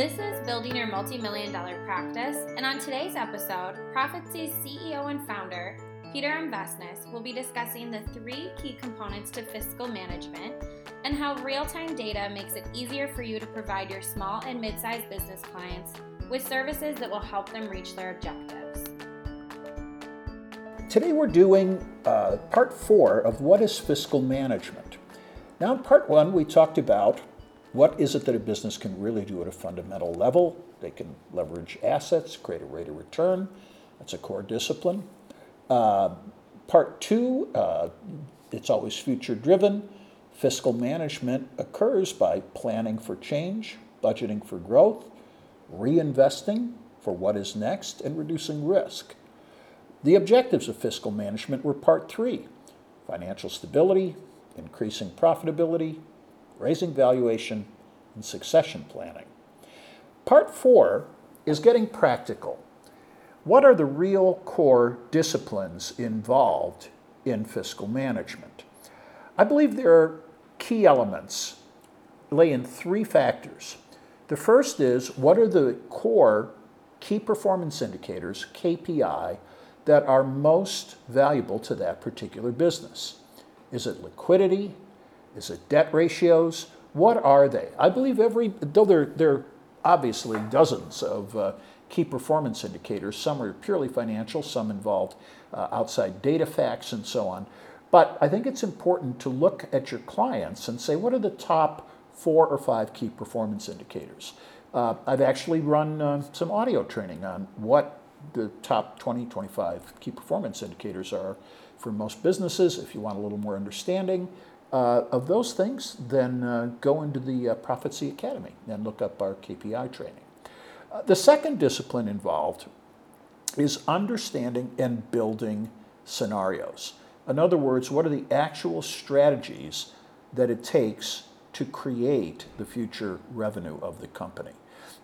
This is Building Your Multi-Million Dollar Practice, and on today's episode, ProfitSee's CEO and founder, Peter M. Vessenes, will be discussing the three key components to fiscal management and how real-time data makes it easier for you to provide your small and mid-sized business clients with services that will help them reach their objectives. Today we're doing uh, part four of what is fiscal management. Now, in part one, we talked about what is it that a business can really do at a fundamental level? They can leverage assets, create a rate of return. That's a core discipline. Uh, part two, uh, it's always future driven. Fiscal management occurs by planning for change, budgeting for growth, reinvesting for what is next, and reducing risk. The objectives of fiscal management were part three financial stability, increasing profitability, raising valuation, and succession planning. Part four is getting practical. What are the real core disciplines involved in fiscal management? I believe there are key elements lay in three factors. The first is what are the core key performance indicators, KPI, that are most valuable to that particular business? Is it liquidity? Is it debt ratios? What are they? I believe every, though there, there are obviously dozens of uh, key performance indicators, some are purely financial, some involve uh, outside data facts and so on. But I think it's important to look at your clients and say, what are the top four or five key performance indicators? Uh, I've actually run uh, some audio training on what the top 20, 25 key performance indicators are for most businesses. If you want a little more understanding, uh, of those things, then uh, go into the uh, ProfitSee Academy and look up our KPI training. Uh, the second discipline involved is understanding and building scenarios. In other words, what are the actual strategies that it takes to create the future revenue of the company?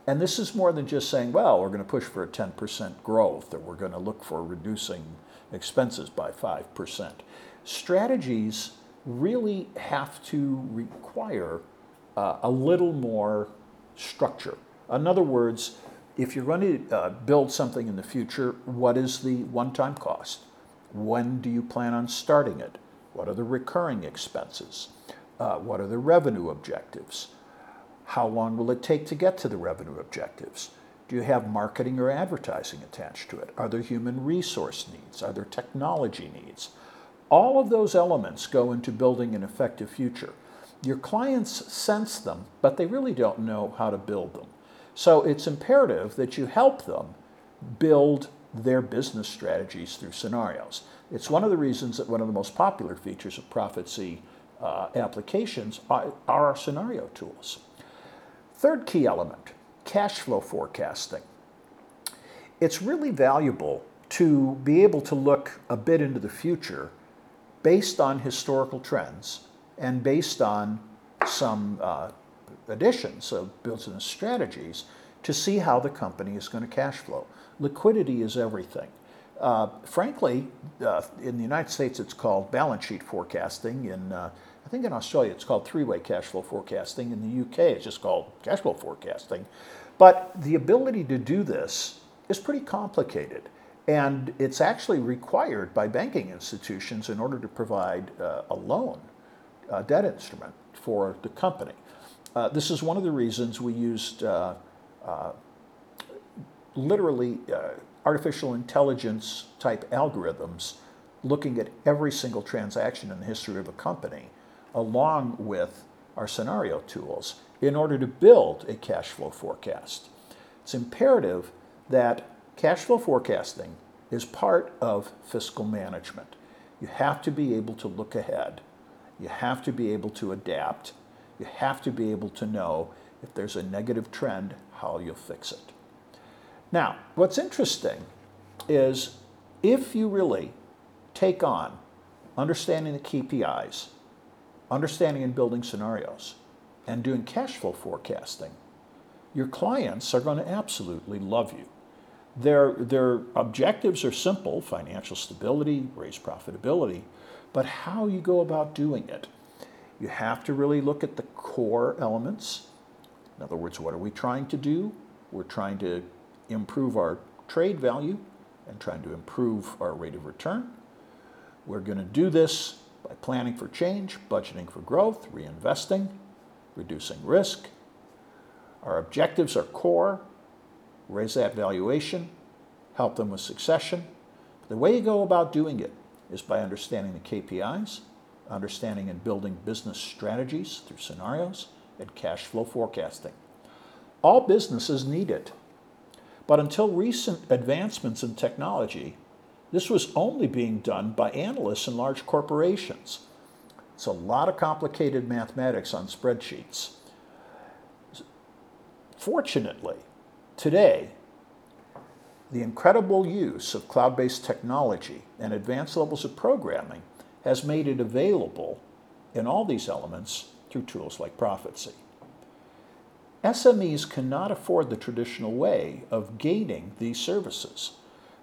And this is more than just saying, well, we're going to push for a 10% growth or we're going to look for reducing expenses by 5%. Strategies really have to require uh, a little more structure. In other words, if you're going to uh, build something in the future, what is the one time cost? When do you plan on starting it? What are the recurring expenses? Uh, what are the revenue objectives? How long will it take to get to the revenue objectives? Do you have marketing or advertising attached to it? Are there human resource needs? Are there technology needs? All of those elements go into building an effective future. Your clients sense them, but they really don't know how to build them. So it's imperative that you help them build their business strategies through scenarios. It's one of the reasons that one of the most popular features of ProfitSee uh, applications are, are our scenario tools. Third key element cash flow forecasting. It's really valuable to be able to look a bit into the future based on historical trends and based on some uh, additions of business strategies to see how the company is going to cash flow. Liquidity is everything. Uh, frankly, uh, in the United States, it's called balance sheet forecasting. In uh, I think in Australia, it's called three-way cash flow forecasting. In the UK, it's just called cash flow forecasting. But the ability to do this is pretty complicated. And it's actually required by banking institutions in order to provide uh, a loan, a debt instrument for the company. Uh, this is one of the reasons we used uh, uh literally uh, artificial intelligence type algorithms looking at every single transaction in the history of a company, along with our scenario tools, in order to build a cash flow forecast. It's imperative that Cash flow forecasting is part of fiscal management. You have to be able to look ahead. You have to be able to adapt. You have to be able to know if there's a negative trend, how you'll fix it. Now, what's interesting is if you really take on understanding the KPIs, understanding and building scenarios, and doing cash flow forecasting, your clients are going to absolutely love you. Their, their objectives are simple financial stability, raise profitability, but how you go about doing it. You have to really look at the core elements In other words, what are we trying to do? We're trying to improve our trade value and trying to improve our rate of return. We're going to do this by planning for change, budgeting for growth, reinvesting, reducing risk. Our objectives are core, raise that valuation, help them with succession. The way you go about doing it is by understanding the KPIs, understanding and building business strategies through scenarios, and cash flow forecasting. All businesses need it. But until recent advancements in technology, this was only being done by analysts in large corporations. It's a lot of complicated mathematics on spreadsheets. Fortunately, today, the incredible use of cloud based technology and advanced levels of programming has made it available in all these elements through tools like ProfitSee. SMEs cannot afford the traditional way of gaining these services.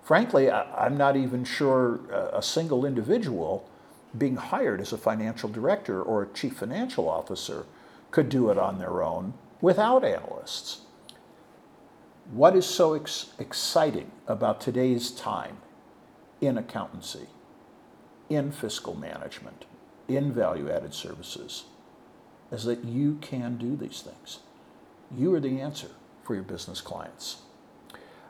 Frankly, I'm not even sure uh, a single individual being hired as a financial director or a chief financial officer could do it on their own without analysts. What is so ex- exciting about today's time in accountancy, in fiscal management, in value added services is that you can do these things. You are the answer for your business clients.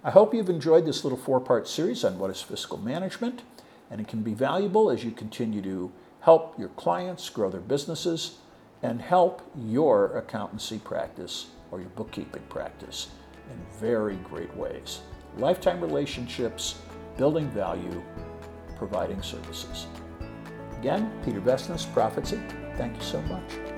I hope you've enjoyed this little four part series on what is fiscal management, and it can be valuable as you continue to help your clients grow their businesses and help your accountancy practice or your bookkeeping practice in very great ways. Lifetime relationships, building value, providing services. Again, Peter Vessenes, ProfitSee. Thank you so much.